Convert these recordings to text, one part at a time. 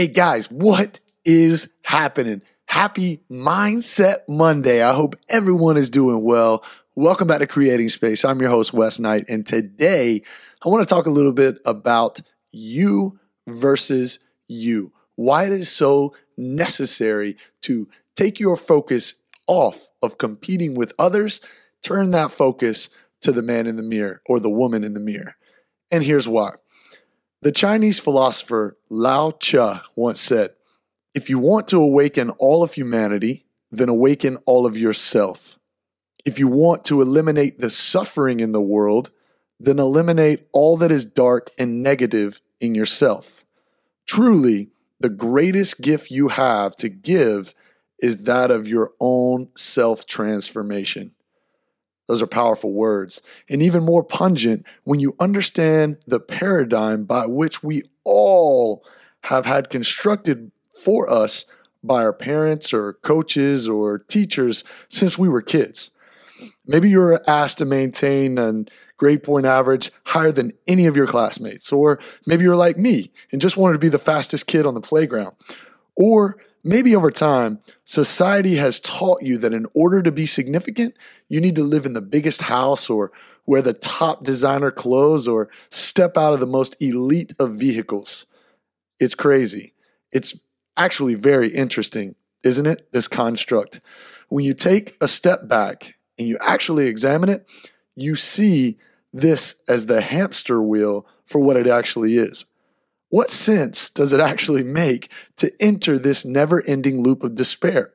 Hey guys, what is happening? Happy Mindset Monday. I hope everyone is doing well. Welcome back to Creating Space. I'm your host, Wes Knight, and today I want to talk a little bit about you versus you. Why it is so necessary to take your focus off of competing with others, turn that focus to the man in the mirror or the woman in the mirror. And here's why. The Chinese philosopher Lao Tzu once said, If you want to awaken all of humanity, then awaken all of yourself. If you want to eliminate the suffering in the world, then eliminate all that is dark and negative in yourself. Truly, the greatest gift you have to give is that of your own self transformation. Those are powerful words, and even more pungent when you understand the paradigm by which we all have had constructed for us by our parents or coaches or teachers since we were kids. Maybe you're asked to maintain a grade point average higher than any of your classmates, or maybe you're like me and just wanted to be the fastest kid on the playground. Or Maybe over time, society has taught you that in order to be significant, you need to live in the biggest house or wear the top designer clothes or step out of the most elite of vehicles. It's crazy. It's actually very interesting, isn't it? This construct. When you take a step back and you actually examine it, you see this as the hamster wheel for what it actually is. What sense does it actually make to enter this never ending loop of despair,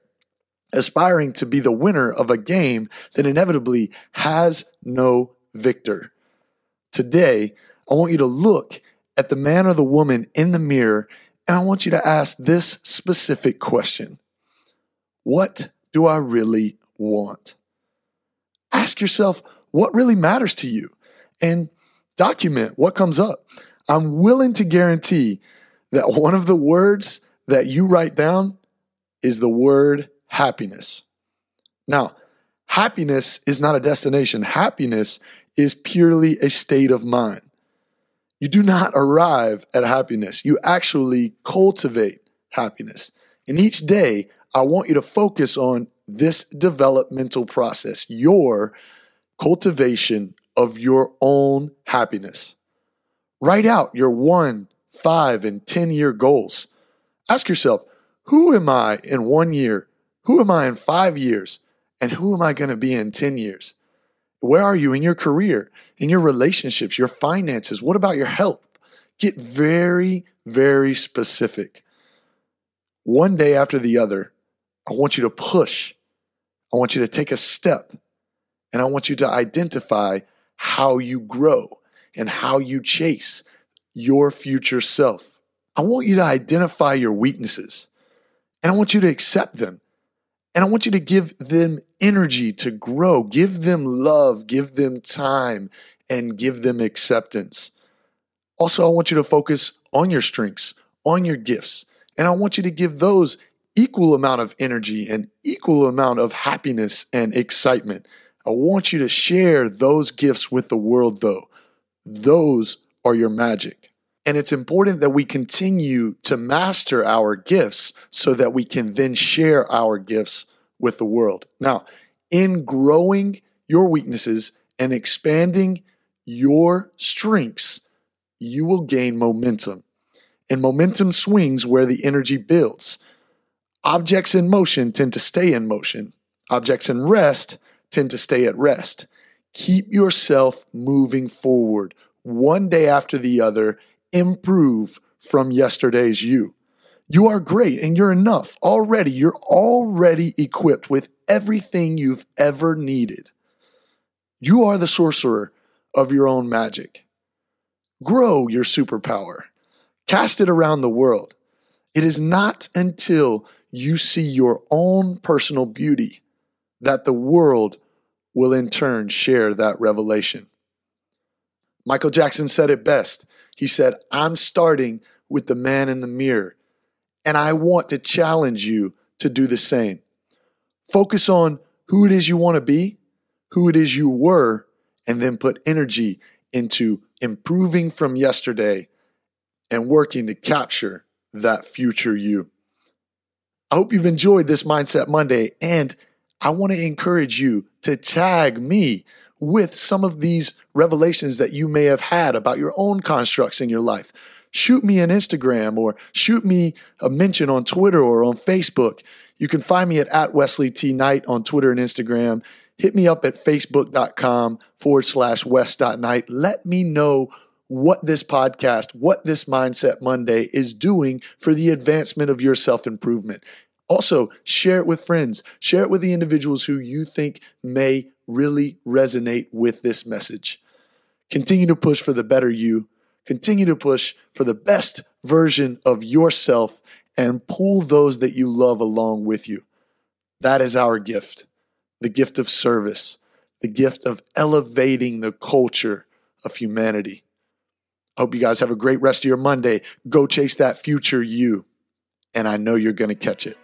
aspiring to be the winner of a game that inevitably has no victor? Today, I want you to look at the man or the woman in the mirror and I want you to ask this specific question What do I really want? Ask yourself what really matters to you and document what comes up. I'm willing to guarantee that one of the words that you write down is the word happiness. Now, happiness is not a destination, happiness is purely a state of mind. You do not arrive at happiness, you actually cultivate happiness. And each day, I want you to focus on this developmental process, your cultivation of your own happiness. Write out your one, five, and 10 year goals. Ask yourself, who am I in one year? Who am I in five years? And who am I going to be in 10 years? Where are you in your career, in your relationships, your finances? What about your health? Get very, very specific. One day after the other, I want you to push. I want you to take a step. And I want you to identify how you grow and how you chase your future self. I want you to identify your weaknesses and I want you to accept them. And I want you to give them energy to grow, give them love, give them time, and give them acceptance. Also, I want you to focus on your strengths, on your gifts, and I want you to give those equal amount of energy and equal amount of happiness and excitement. I want you to share those gifts with the world though. Those are your magic. And it's important that we continue to master our gifts so that we can then share our gifts with the world. Now, in growing your weaknesses and expanding your strengths, you will gain momentum. And momentum swings where the energy builds. Objects in motion tend to stay in motion. Objects in rest tend to stay at rest. Keep yourself moving forward one day after the other. Improve from yesterday's you. You are great and you're enough already. You're already equipped with everything you've ever needed. You are the sorcerer of your own magic. Grow your superpower. Cast it around the world. It is not until you see your own personal beauty that the world will in turn share that revelation. Michael Jackson said it best. He said, I'm starting with the man in the mirror, and I want to challenge you to do the same. Focus on who it is you want to be, who it is you were, and then put energy into improving from yesterday and working to capture that future you. I hope you've enjoyed this Mindset Monday, and I want to encourage you to tag me with some of these revelations that you may have had about your own constructs in your life. Shoot me an Instagram or shoot me a mention on Twitter or on Facebook. You can find me at, at Wesley T. Knight on Twitter and Instagram. Hit me up at facebook.com forward slash wes.knight. Let me know what this podcast, what this Mindset Monday is doing for the advancement of your self improvement. Also, share it with friends, share it with the individuals who you think may really resonate with this message. Continue to push for the better you, continue to push for the best version of yourself, and pull those that you love along with you. That is our gift the gift of service, the gift of elevating the culture of humanity. I hope you guys have a great rest of your Monday. Go chase that future you, and I know you're going to catch it.